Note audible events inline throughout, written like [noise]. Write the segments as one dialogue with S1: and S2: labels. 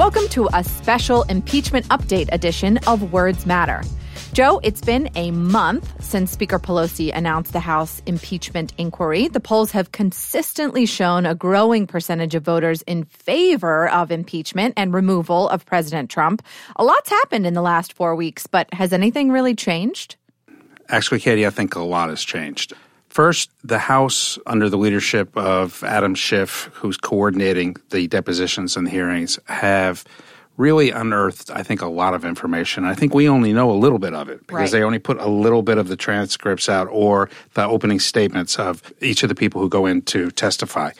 S1: Welcome to a special impeachment update edition of Words Matter. Joe, it's been a month since Speaker Pelosi announced the House impeachment inquiry. The polls have consistently shown a growing percentage of voters in favor of impeachment and removal of President Trump. A lot's happened in the last four weeks, but has anything really changed?
S2: Actually, Katie, I think a lot has changed. First, the House, under the leadership of Adam Schiff, who's coordinating the depositions and the hearings, have really unearthed, I think, a lot of information. I think we only know a little bit of it because
S1: right.
S2: they only put a little bit of the transcripts out or the opening statements of each of the people who go in to testify.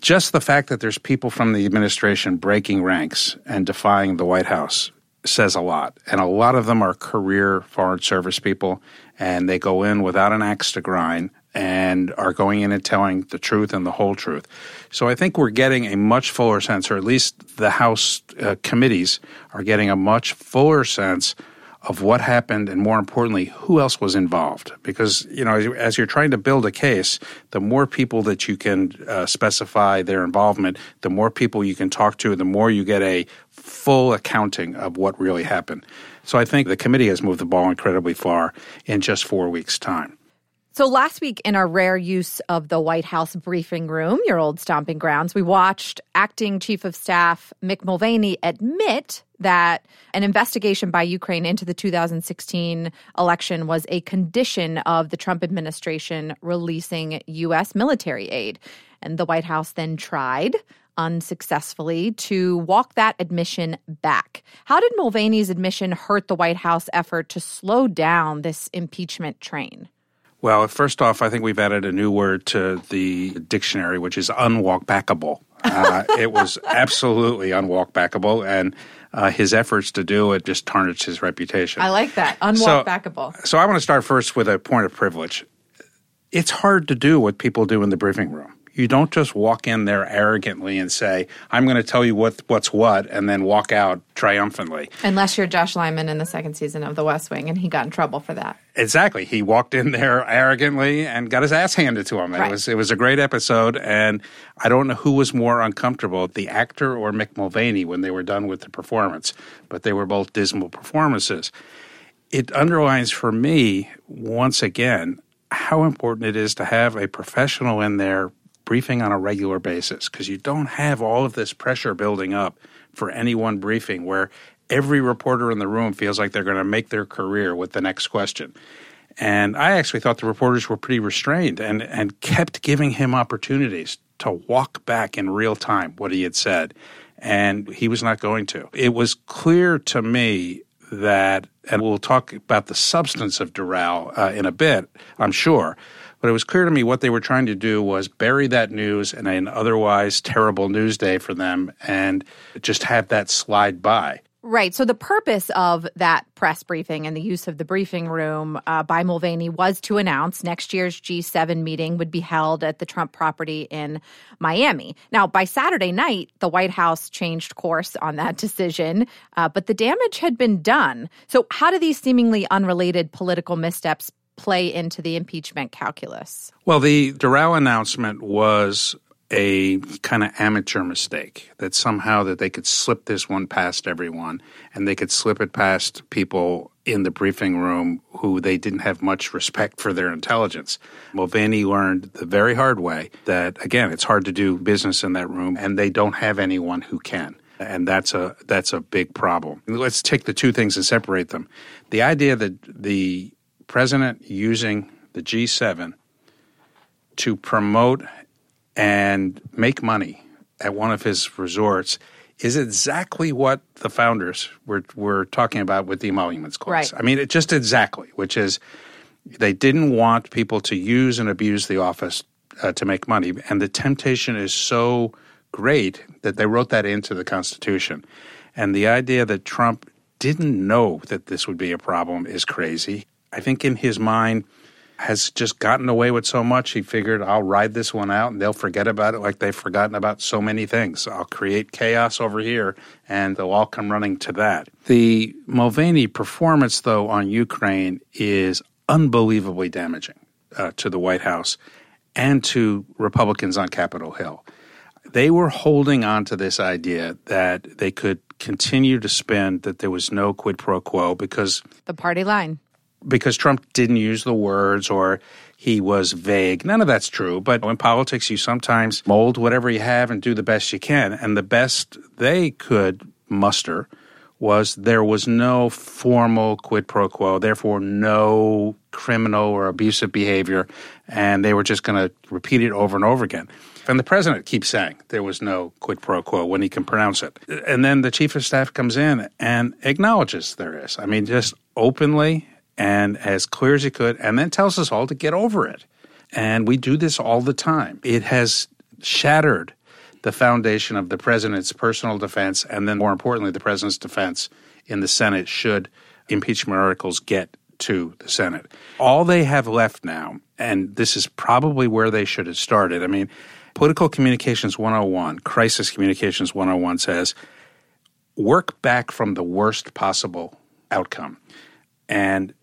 S2: Just the fact that there's people from the administration breaking ranks and defying the White House says a lot. And a lot of them are career Foreign Service people, and they go in without an axe to grind and are going in and telling the truth and the whole truth. So I think we're getting a much fuller sense, or at least the House uh, committees are getting a much fuller sense of what happened and more importantly who else was involved. Because you know as you're trying to build a case the more people that you can uh, specify their involvement the more people you can talk to the more you get a full accounting of what really happened. So i think the committee has moved the ball incredibly far in just 4 weeks time
S1: so last week, in our rare use of the White House briefing room, your old stomping grounds, we watched acting chief of staff Mick Mulvaney admit that an investigation by Ukraine into the 2016 election was a condition of the Trump administration releasing U.S. military aid. And the White House then tried unsuccessfully to walk that admission back. How did Mulvaney's admission hurt the White House effort to slow down this impeachment train?
S2: Well, first off, I think we've added a new word to the dictionary, which is unwalkbackable. Uh, it was [laughs] absolutely unwalkbackable, and uh, his efforts to do it just tarnished his reputation.
S1: I like that. Unwalkbackable.
S2: So, so I want to start first with a point of privilege. It's hard to do what people do in the briefing room. You don't just walk in there arrogantly and say, "I'm going to tell you what what's what," and then walk out triumphantly.
S1: Unless you're Josh Lyman in the second season of The West Wing, and he got in trouble for that.
S2: Exactly. He walked in there arrogantly and got his ass handed to him. It
S1: right.
S2: was it was a great episode, and I don't know who was more uncomfortable, the actor or Mick Mulvaney, when they were done with the performance. But they were both dismal performances. It underlines for me once again how important it is to have a professional in there briefing on a regular basis because you don't have all of this pressure building up for any one briefing where every reporter in the room feels like they're going to make their career with the next question. And I actually thought the reporters were pretty restrained and, and kept giving him opportunities to walk back in real time what he had said. And he was not going to. It was clear to me that, and we'll talk about the substance of Doral uh, in a bit, I'm sure, but it was clear to me what they were trying to do was bury that news in an otherwise terrible news day for them and just have that slide by.
S1: Right. So the purpose of that press briefing and the use of the briefing room uh, by Mulvaney was to announce next year's G7 meeting would be held at the Trump property in Miami. Now, by Saturday night, the White House changed course on that [laughs] decision, uh, but the damage had been done. So, how do these seemingly unrelated political missteps play into the impeachment calculus?
S2: Well, the Doral announcement was a kind of amateur mistake that somehow that they could slip this one past everyone and they could slip it past people in the briefing room who they didn't have much respect for their intelligence. Mulvaney learned the very hard way that again it's hard to do business in that room and they don't have anyone who can. And that's a that's a big problem. Let's take the two things and separate them. The idea that the president using the G7 to promote and make money at one of his resorts is exactly what the founders were, were talking about with the emoluments clause.
S1: Right.
S2: I mean, it just exactly, which is they didn't want people to use and abuse the office uh, to make money. And the temptation is so great that they wrote that into the Constitution. And the idea that Trump didn't know that this would be a problem is crazy. I think in his mind, has just gotten away with so much. He figured, I'll ride this one out and they'll forget about it like they've forgotten about so many things. I'll create chaos over here and they'll all come running to that. The Mulvaney performance, though, on Ukraine is unbelievably damaging uh, to the White House and to Republicans on Capitol Hill. They were holding on to this idea that they could continue to spend, that there was no quid pro quo because
S1: the party line
S2: because Trump didn't use the words or he was vague. None of that's true. But in politics, you sometimes mold whatever you have and do the best you can. And the best they could muster was there was no formal quid pro quo, therefore, no criminal or abusive behavior. And they were just going to repeat it over and over again. And the president keeps saying there was no quid pro quo when he can pronounce it. And then the chief of staff comes in and acknowledges there is. I mean, just openly and as clear as he could, and then tells us all to get over it. And we do this all the time. It has shattered the foundation of the president's personal defense, and then more importantly, the president's defense in the Senate should impeachment articles get to the Senate. All they have left now, and this is probably where they should have started. I mean, Political Communications 101, Crisis Communications 101 says work back from the worst possible outcome. And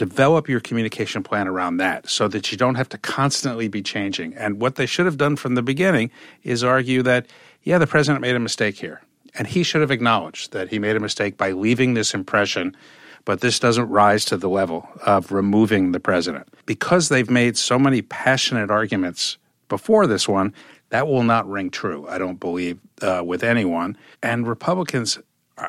S2: develop your communication plan around that so that you don't have to constantly be changing. And what they should have done from the beginning is argue that, yeah, the president made a mistake here. And he should have acknowledged that he made a mistake by leaving this impression, but this doesn't rise to the level of removing the president. Because they've made so many passionate arguments before this one, that will not ring true, I don't believe, uh, with anyone. And Republicans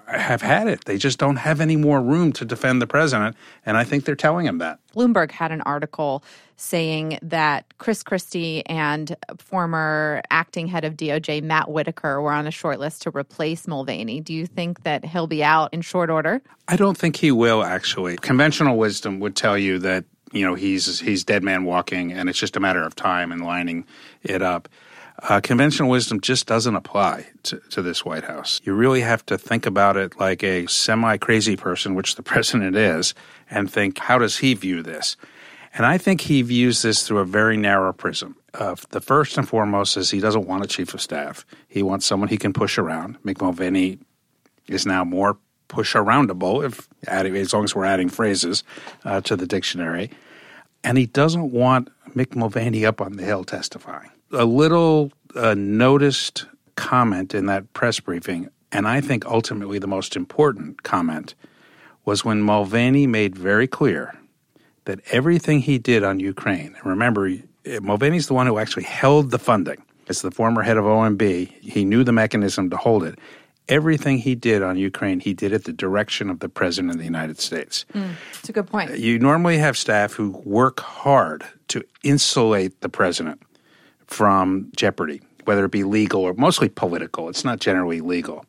S2: have had it. They just don't have any more room to defend the president. And I think they're telling him that.
S1: Bloomberg had an article saying that Chris Christie and former acting head of DOJ Matt Whitaker were on a short list to replace Mulvaney. Do you think that he'll be out in short order?
S2: I don't think he will, actually. Conventional wisdom would tell you that you know he's he's dead man walking and it's just a matter of time and lining it up uh, conventional wisdom just doesn't apply to, to, this White House. You really have to think about it like a semi crazy person, which the [laughs] president is, and think, how does he view this? And I think he views this through a very narrow prism. Uh, the first and foremost is he doesn't want a chief of staff. He wants someone he can push around. Mick Mulvaney is now more push aroundable, if as long as we're adding phrases uh, to the dictionary. And he doesn't want Mick Mulvaney up on the Hill testifying a little uh, noticed comment in that press briefing, and I think ultimately the most important comment, was when Mulvaney made very clear that everything he did on Ukraine, and remember, Mulvaney's the one who actually held the funding. As the former head of OMB, he knew the mechanism to hold it. Everything he did on Ukraine, he did at the direction of the President of the United States.
S1: Mm, that's a good point.
S2: You normally have staff who work hard to insulate the President from jeopardy, whether it be legal or mostly political. It's not generally legal.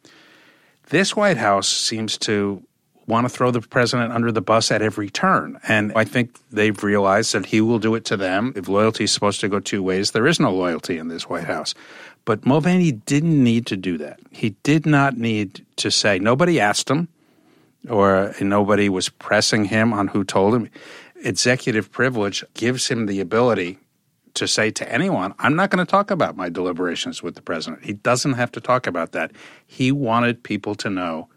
S2: This White House seems to want to throw the president under the bus at every turn. And I think they've realized that he will do it to them. If loyalty is supposed to go two ways, there is no loyalty in this White House. But Mulvaney didn't need to do that. He did not need to say, nobody asked him or nobody was pressing him on who told him. Executive privilege gives him the ability to say to anyone, I'm not going to talk about my deliberations with the president. He doesn't have to talk about that. He wanted people to know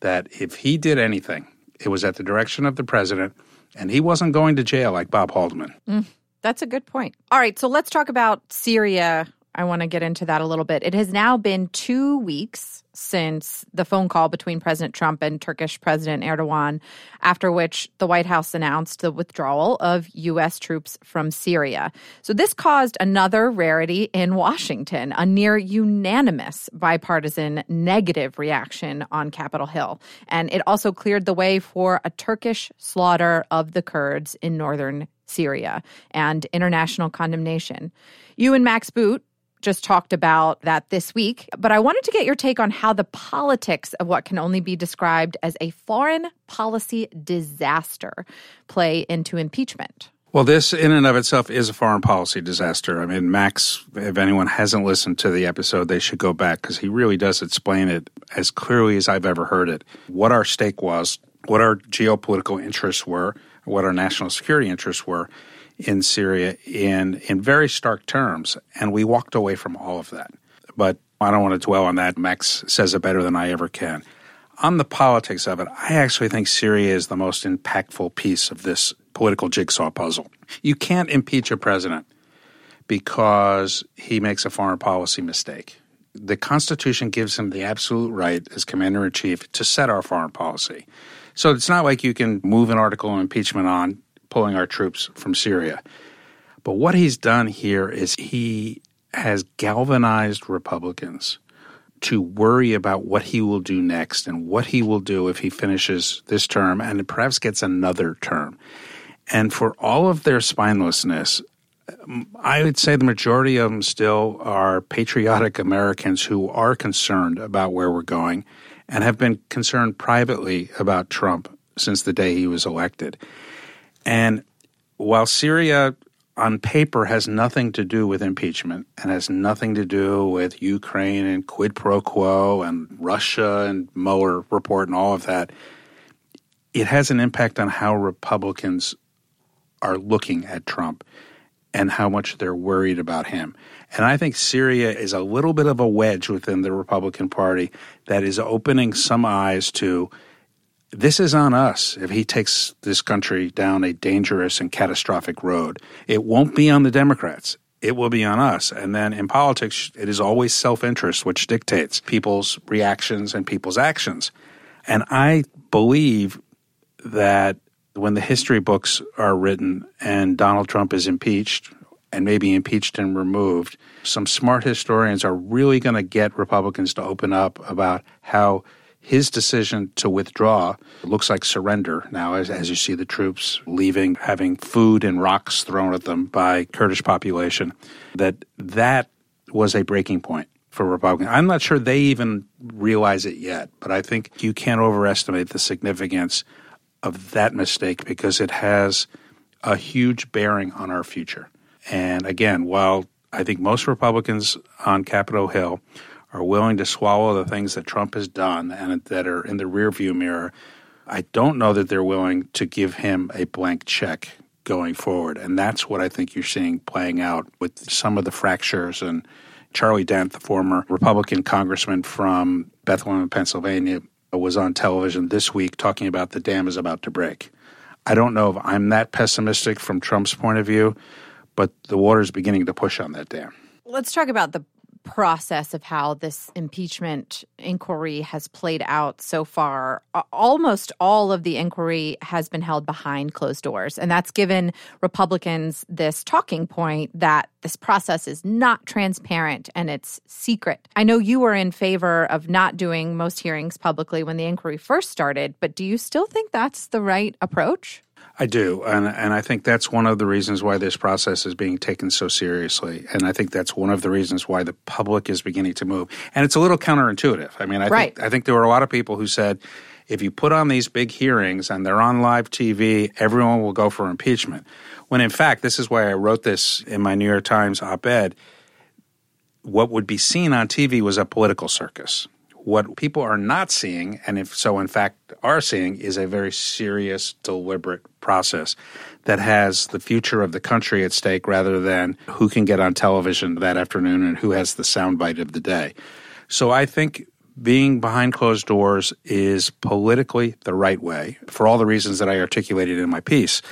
S2: that if he did anything, it was at the direction of the president, and he wasn't going to jail like Bob Haldeman.
S1: Mm, that's a good point. All right, so let's talk about Syria I want to get into that a little bit. It has now been two weeks since the phone call between President Trump and Turkish President Erdogan, after which the White House announced the withdrawal of U.S. troops from Syria. So, this caused another rarity in Washington, a near unanimous bipartisan negative reaction on Capitol Hill. And it also cleared the way for a Turkish slaughter of the Kurds in northern Syria and international condemnation. You and Max Boot just talked about that this week, but I wanted to get your take on how the politics of what can only be described as a foreign policy disaster play into impeachment.
S2: Well, this in and of itself is a foreign policy disaster. I mean, Max, if anyone hasn't listened to the episode, they should go back because he really does explain it as clearly as I've ever heard it. What our stake was, what our geopolitical interests were, what our national security interests were in Syria in, in very stark terms. And we walked away from all of that. But I don't want to dwell on that. Max says it better than I ever can. On the politics of it, I actually think Syria is the most impactful piece of this political jigsaw puzzle. You can't impeach a president because he makes a foreign policy mistake. The Constitution gives him the absolute right as commander in chief to set our foreign policy. So it's not like you can move an article of impeachment on pulling our troops from Syria. But what he's done here is he has galvanized Republicans to worry about what he will do next and what he will do if he finishes this term and perhaps gets another term. And for all of their spinelessness, I would say the majority of them still are patriotic Americans who are concerned about where we're going and have been concerned privately about Trump since the day he was elected. And while Syria on paper has nothing to do with impeachment and has nothing to do with Ukraine and quid pro quo and Russia and Mueller report and all of that, it has an impact on how Republicans are looking at Trump and how much they're worried about him. And I think Syria is a little bit of a wedge within the Republican Party that is opening some eyes to this is on us if he takes this country down a dangerous and catastrophic road. It won't be on the Democrats. It will be on us. And then in politics, it is always self interest which dictates people's reactions and people's actions. And I believe that when the history books are written and Donald Trump is impeached and maybe impeached and removed, some smart historians are really going to get Republicans to open up about how his decision to withdraw looks like surrender now as, as you see the troops leaving having food and rocks thrown at them by kurdish population that that was a breaking point for republicans i'm not sure they even realize it yet but i think you can't overestimate the significance of that mistake because it has a huge bearing on our future. And again, while I think most Republicans on Capitol Hill are willing to swallow the things that Trump has done and that are in the rearview mirror, I don't know that they're willing to give him a blank check going forward. And that's what I think you're seeing playing out with some of the fractures. And Charlie Dent, the former Republican congressman from Bethlehem, Pennsylvania, was on television this week talking about the dam is about to break. I don't know if I'm that pessimistic from Trump's point of view, but the water is beginning to push on that dam.
S1: Let's talk about the process of how this impeachment inquiry has played out so far, almost all of the inquiry has been held behind closed doors. And that's given Republicans this talking point that this process is not transparent and it's secret. I know you were in favor of not doing most hearings publicly when the inquiry first started, but do you still think that's the right approach?
S2: I do, and and I think that's one of the reasons why this process is being taken so seriously, and I think that's one of the reasons why the public is beginning to move. And it's a little counterintuitive. I mean, I right. think I think there were a lot of people who said, if you put on these big hearings and they're on live TV, everyone will go for impeachment. When in fact, this is why I wrote this in my New York Times op-ed. What would be seen on TV was a political circus what people are not seeing, and if so, in fact, are seeing, is a very serious, deliberate process that has the future of the country at stake rather than who can get on television that afternoon and who has the soundbite of the day. So I think being behind closed doors is politically the right way for all the reasons that I articulated in my piece.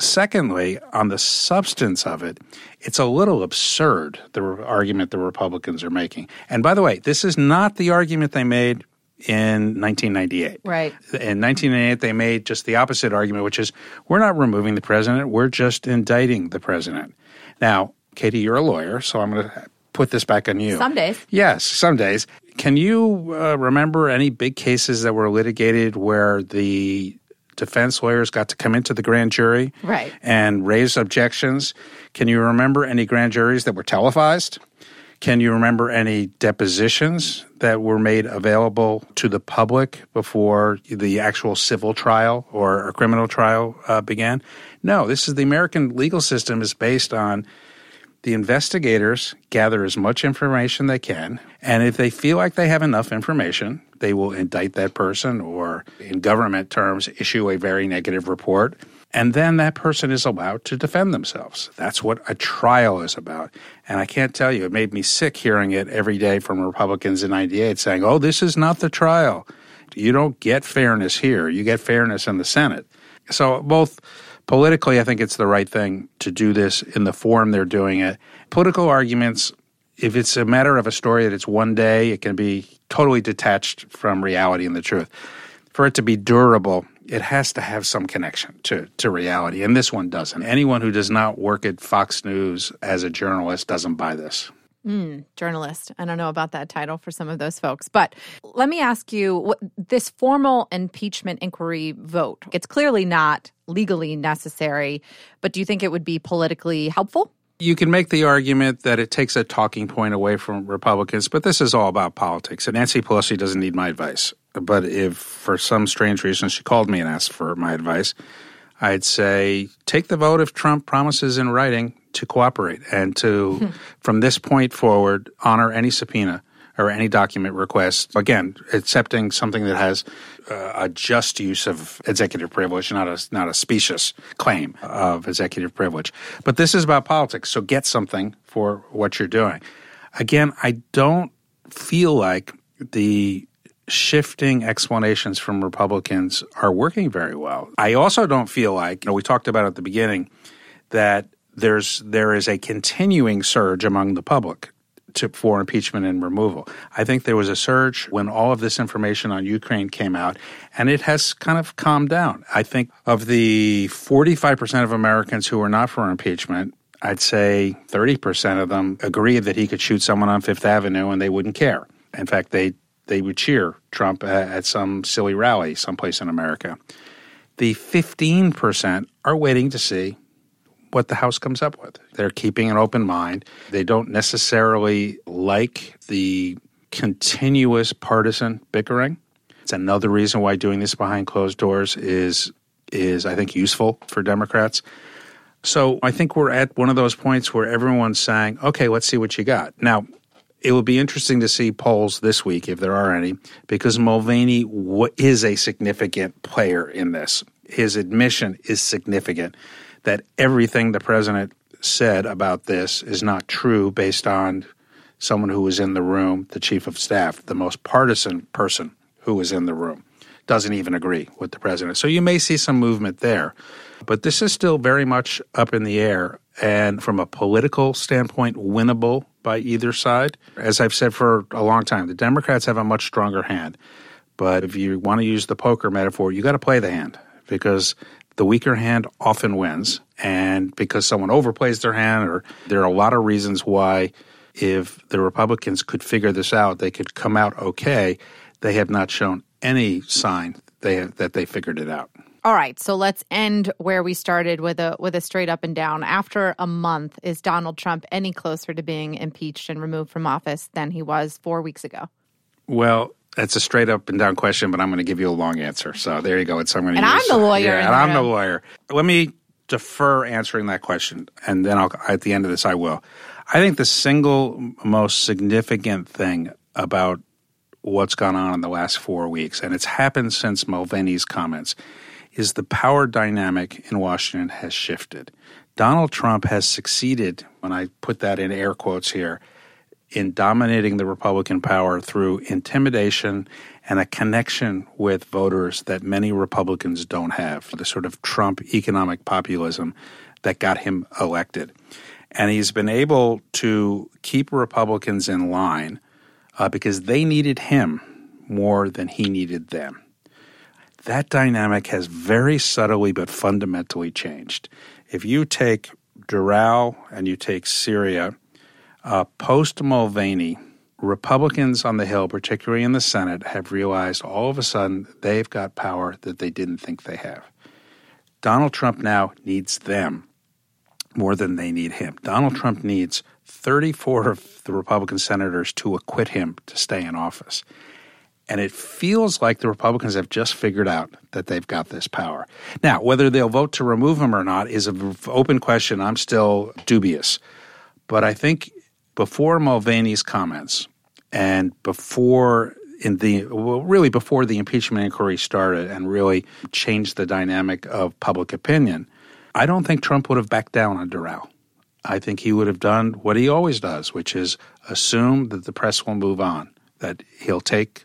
S2: Secondly, on the substance of it, it's a little absurd, the argument the Republicans are making. And by the way, this is not the argument they made in 1998.
S1: Right.
S2: In 1998, they made just the opposite argument, which is we're not removing the president, we're just indicting the president. Now, Katie, you're a lawyer, so I'm going to put this back on you.
S1: Some days.
S2: Yes, some days. Can you uh, remember any big cases that were litigated where the defense lawyers got to come into the grand jury
S1: right.
S2: and raise objections. Can you remember any grand juries that were televised? Can you remember any depositions that were made available to the public before the actual civil trial or a criminal trial uh, began? No, this is the American legal system is based on the investigators gather as much information they can, and if they feel like they have enough information, they will indict that person or, in government terms, issue a very negative report. And then that person is allowed to defend themselves. That's what a trial is about. And I can't tell you, it made me sick hearing it every day from Republicans in 98 saying, oh, this is not the trial. You don't get fairness here. You get fairness in the Senate. So both politically, I think it's the right thing to do this in the form they're doing it. Political arguments, if it's a matter of a story that it's one day, it can be totally detached from reality and the truth. For it to be durable, it has to have some connection to, to reality. And this one doesn't. Anyone who does not work at Fox News as a journalist doesn't buy this.
S1: Mm, journalist. I don't know about that title for some of those folks. But let me ask you what, this formal impeachment inquiry vote, it's clearly not legally necessary, but do you think it would be politically helpful?
S2: You can make the argument that it takes a talking point away from Republicans, but this is all about politics. And Nancy Pelosi doesn't need my advice. But if for some strange reason she called me and asked for my advice, I'd say take the vote if Trump promises in writing to cooperate and to, hmm. from this point forward, honor any subpoena or any document request. Again, accepting something that has uh, a just use of executive privilege, not a not a specious claim of executive privilege. But this is about politics, so get something for what you're doing. Again, I don't feel like the shifting explanations from Republicans are working very well. I also don't feel like, you know, we talked about at the beginning that there's there is a continuing surge among the public to, for impeachment and removal. I think there was a surge when all of this information on Ukraine came out, and it has kind of calmed down. I think of the 45% of Americans who are not for impeachment, I'd say 30% of them agree that he could shoot someone on Fifth Avenue and they wouldn't care. In fact, they they would cheer Trump uh, at some silly rally someplace in America. The 15% are waiting to see what the House comes up with. They're keeping an open mind. They don't necessarily like the continuous partisan bickering. It's another reason why doing this behind closed doors is is I think useful for Democrats. So I think we're at one of those points where everyone's saying, "Okay, let's see what you got." Now, it will be interesting to see polls this week if there are any, because Mulvaney is a significant player in this. His admission is significant that everything the president said about this is not true based on someone who was in the room, the chief of staff, the most partisan person who was in the room, doesn't even agree with the president. So you may see some movement there. But this is still very much up in the air. And from a political standpoint, winnable by either side. As I've said for a long time, the Democrats have a much stronger hand. But if you want to use the poker metaphor, you got to play the hand because the weaker hand often wins. And because someone overplays their hand, or there are a lot of reasons why, if the Republicans could figure this out, they could come out okay. They have not shown any sign they have, that they figured it out.
S1: All right, so let's end where we started with a with a straight up and down. After a month, is Donald Trump any closer to being impeached and removed from office than he was 4 weeks ago?
S2: Well, that's a straight up and down question, but I'm going to give you a long answer. So there you go. It's I'm going to.
S1: And
S2: use,
S1: I'm the lawyer.
S2: Yeah, and I'm the lawyer. Let me defer answering that question, and then I'll at the end of this I will. I think the single most significant thing about what's gone on in the last four weeks, and it's happened since Mulvaney's comments, is the power dynamic in Washington has shifted. Donald Trump has succeeded, when I put that in air quotes here, in dominating the Republican power through intimidation and a connection with voters that many Republicans don't have, the sort of Trump economic populism that got him elected. And he's been able to keep Republicans in line uh, because they needed him more than he needed them. That dynamic has very subtly but fundamentally changed. If you take Doral and you take Syria, uh, Post Mulvaney, Republicans on the Hill, particularly in the Senate, have realized all of a sudden they've got power that they didn't think they have. Donald Trump now needs them more than they need him. Donald Trump needs 34 of the Republican senators to acquit him to stay in office. And it feels like the Republicans have just figured out that they've got this power. Now, whether they'll vote to remove him or not is an open question. I'm still dubious. But I think before Mulvaney's comments and before in the well, really before the impeachment inquiry started and really changed the dynamic of public opinion, I don't think Trump would have backed down on Doral. I think he would have done what he always does, which is assume that the press will move on, that he'll take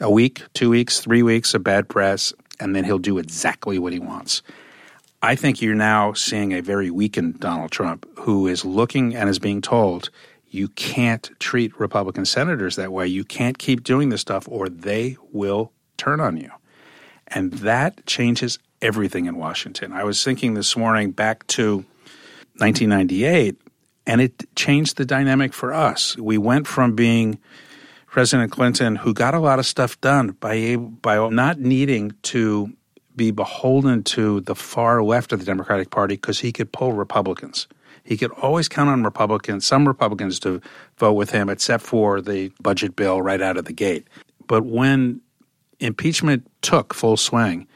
S2: a week, two weeks, three weeks of bad press, and then he'll do exactly what he wants. I think you're now seeing a very weakened Donald Trump who is looking and is being told you can't treat Republican senators that way. You can't keep doing this stuff or they will turn on you. And that changes everything in Washington. I was thinking this morning back to 1998, and it changed the dynamic for us. We went from being President Clinton, who got a lot of stuff done by by not needing to be beholden to the far left of the Democratic Party because he could pull Republicans. He could always count on Republicans, some Republicans, to vote with him, except for the budget bill right out of the gate. But when impeachment took full swing,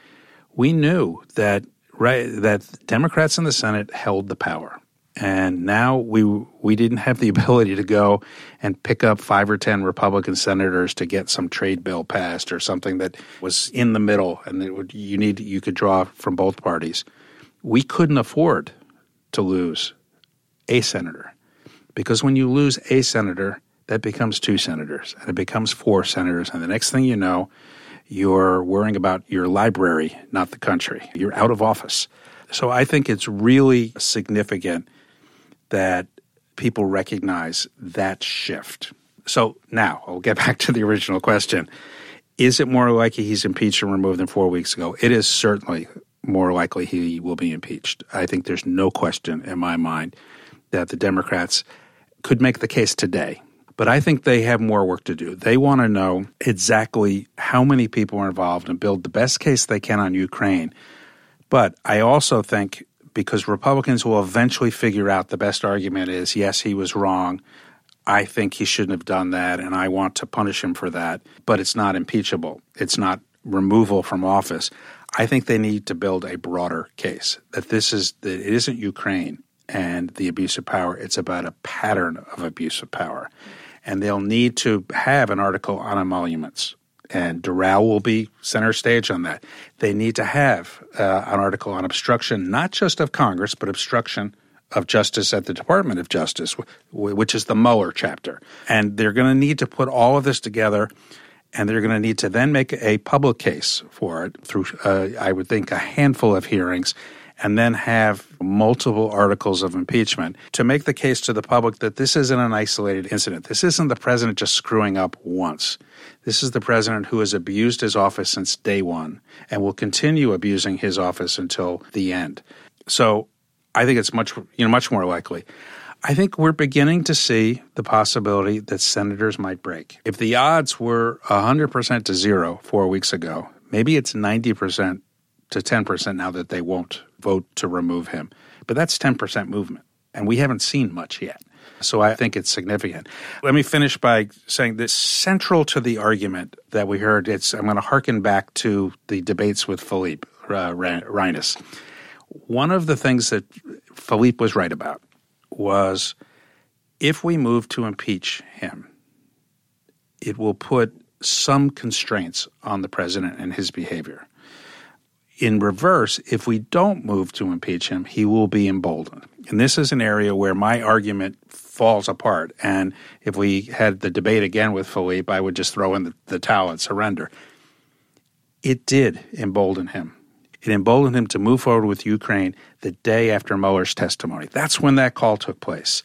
S2: we knew that right that Democrats in the Senate held the power. And now we we didn't have the [laughs] ability to go and pick up five or ten Republican senators to get some trade bill passed or something that was in the middle, and would, you need you could draw from both parties. We couldn't afford to lose a senator because when you lose a senator, that becomes two senators, and it becomes four senators, and the next thing you know, you're worrying about your library, not the country. You're out of office. So I think it's really significant that people recognize that shift. So now I'll get [laughs] back to the original question. Is it more likely he's impeached and removed than four weeks ago? It is certainly more likely he will be impeached. I think there's no question in my mind that the Democrats could make the case today. But I think they have more work to do. They want to know exactly how many people are involved and build the best case they can on Ukraine. But I also think because Republicans will eventually figure out the best argument is yes, he was wrong. I think he shouldn't have done that, and I want to punish him for that. But it's not impeachable, it's not removal from office. I think they need to build a broader case that this is that it isn't Ukraine and the abuse of power, it's about a pattern of abuse of power. And they'll need to have an article on emoluments and Doral will be center stage on that. They need to have uh, an article on obstruction, not just of Congress, but obstruction of justice at the Department of Justice, which is the Mueller chapter. And they're going to need to put all of this together, and they're going to need to then make a public case for it through, uh, I would think, a handful of hearings and then have multiple articles of impeachment to make the case to the public that this isn't an isolated incident. This isn't the president just screwing up once. This is the president who has abused his office since day one and will continue abusing his office until the end. So I think it's much you know much more likely. I think we're beginning to see the possibility that senators might break. If the odds were 100% to zero four weeks ago, maybe it's 90% to 10% now that they won't vote to remove him. But that's 10% movement, and we haven't seen much yet. So I think it's significant. Let me finish by saying that central to the argument that we heard, it's I'm going to harken back to the debates with Philippe uh, Reines. One of the things that Philippe was right about was if we move to impeach him, it will put some constraints on the president and his behavior. In reverse, if we don't move to impeach him, he will be emboldened. And this is an area where my argument falls apart. And if we had the debate again with Philippe, I would just throw in the, the towel and surrender. It did embolden him. It emboldened him to move forward with Ukraine the day after Mueller's testimony. That's when that call took place.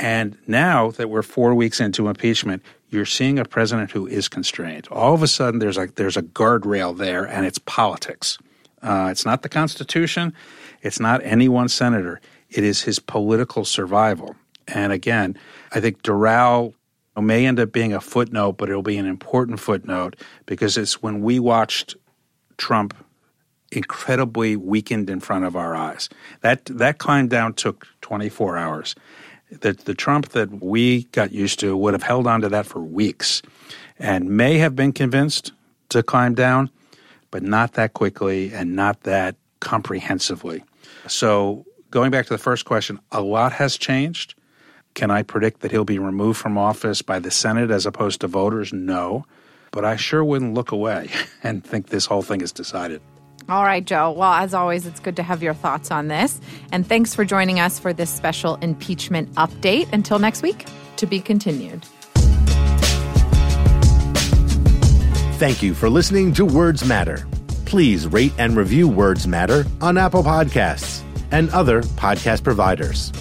S2: And now that we're four weeks into impeachment, you're seeing a president who is constrained. All of a sudden, there's like there's a guardrail there, and it's politics. Uh, it's not the Constitution. It's not any one senator. It is his political survival. And again, I think Doral may end up being a footnote, but it'll be an important footnote because it's when we watched Trump incredibly weakened in front of our eyes. That that climb down took 24 hours. The, the Trump that we got used to would have held on to that for weeks and may have been convinced to climb down, but not that quickly and not that comprehensively. So, going back to the first question, a lot has changed. Can I predict that he'll be removed from office by the Senate as opposed to voters? No. But I sure wouldn't look away [laughs] and think this whole thing is decided.
S1: All right, Joe. Well, as always, it's good to have your thoughts on this. And thanks for joining us for this special impeachment update. Until next week, to be continued.
S3: Thank you for listening to Words Matter. Please rate and review Words Matter on Apple Podcasts and other podcast providers.